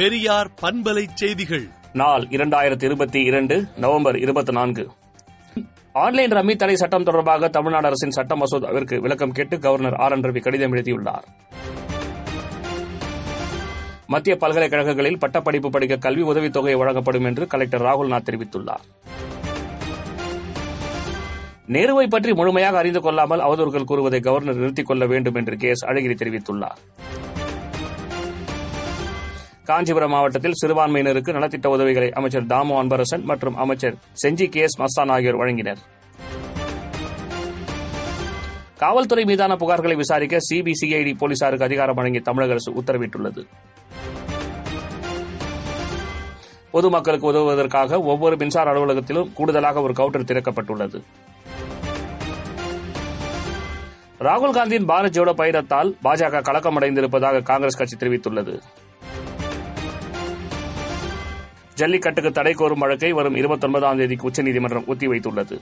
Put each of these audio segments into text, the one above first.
பெரியார் பண்பலை செய்திகள். நாள் இரண்டாயிரத்தி இருபத்தி இரண்டு நவம்பர் இருபத்தி நான்கு ஆன்லைன் ரம்மி தடை சட்டம் தொடர்பாக தமிழ்நாடு அரசின் சட்ட மசோதாவிற்கு விளக்கம் கேட்டு கவர்னர் ஆர் என் ரவி கடிதம் எழுதியுள்ளார். மத்திய பல்கலைக்கழகங்களில் பட்டப்படிப்பு படிக்க கல்வி உதவித்தொகை வழங்கப்படும் என்று கலெக்டர் ராகுல்நாத் தெரிவித்துள்ளார். நேருவை பற்றி முழுமையாக அறிந்து கொள்ளாமல் அவதூறுகள் கூறுவதை கவர்னர் நிறுத்திக் கொள்ள வேண்டும் என்று கே எஸ் அழகிரி தெரிவித்துள்ளார். காஞ்சிபுரம் மாவட்டத்தில் சிறுபான்மையினருக்கு நலத்திட்ட உதவிகளை அமைச்சர் தாமு அன்பரசன் மற்றும் அமைச்சர் செஞ்சி கே எஸ் மஸ்தான் ஆகியோர் வழங்கினர். காவல்துறை மீதான புகார்களை விசாரிக்க சிபிசிஐடி போலீசாருக்கு அதிகாரம் வழங்கி தமிழக அரசு உத்தரவிட்டுள்ளது. பொதுமக்களுக்கு உதவுவதற்காக ஒவ்வொரு மின்சார அலுவலகத்திலும் கூடுதலாக ஒரு கவுண்டர் திறக்கப்பட்டுள்ளது. ராகுல் காந்தியின் பாரத் ஜோடோ பயணத்தால் பாஜக கலக்கமடைந்திருப்பதாக காங்கிரஸ் கட்சி தெரிவித்துள்ளது. ஜல்லிக்கட்டுக்கு தடை கோரும் வழக்கை வரும் இருபத்தொன்பதாம் தேதிக்கு உச்சநீதிமன்றம் ஒத்திவைத்துள்ளது.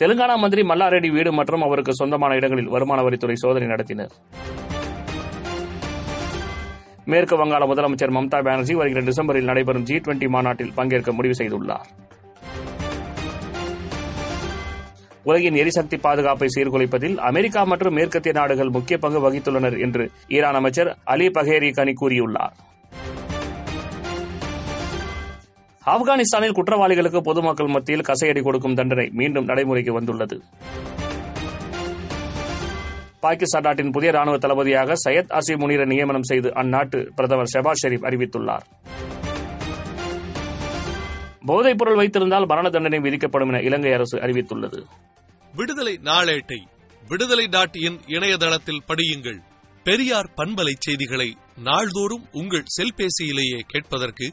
தெலுங்கானா மந்திரி மல்லாரெட்டி வீடு மற்றும் அவருக்கு சொந்தமான இடங்களில் வருமான வரித்துறை சோதனை நடத்தினர். மேற்கு வங்காள முதலமைச்சர் மம்தா பானர்ஜி வருகிற டிசம்பரில் நடைபெறும் ஜி டுவெண்டி மாநாட்டில் பங்கேற்க முடிவு செய்துள்ளார். உலகின் எரிசக்தி பாதுகாப்பை சீர்குலைப்பதில் அமெரிக்கா மற்றும் மேற்கத்திய நாடுகள் முக்கிய பங்கு வகித்துள்ளனர் என்று ஈரான் அமைச்சர் அலி பஹேரி கனி கூறியுள்ளார். ஆப்கானிஸ்தானில் குற்றவாளிகளுக்கு பொதுமக்கள் மத்தியில் கசையடி கொடுக்கும் தண்டனை மீண்டும் நடைமுறைக்கு வந்துள்ளது. பாகிஸ்தான் நாட்டின் புதிய ராணுவ தளபதியாக சையத் அசி முனீரை நியமனம் செய்து அந்நாட்டு பிரதமர் ஷெபாஸ் ஷெரீப் அறிவித்துள்ளார். போதைப் பொருள் வைத்திருந்தால் மரண தண்டனை விதிக்கப்படும் என இலங்கை அரசு அறிவித்துள்ளது. விடுதலை நாளேட்டை விடுதலை டாட் இன் இணையதளத்தில் படியுங்கள். பெரியார் பண்பலை செய்திகளை நாள்தோறும் உங்கள் செல்பேசியிலேயே கேட்பதற்கு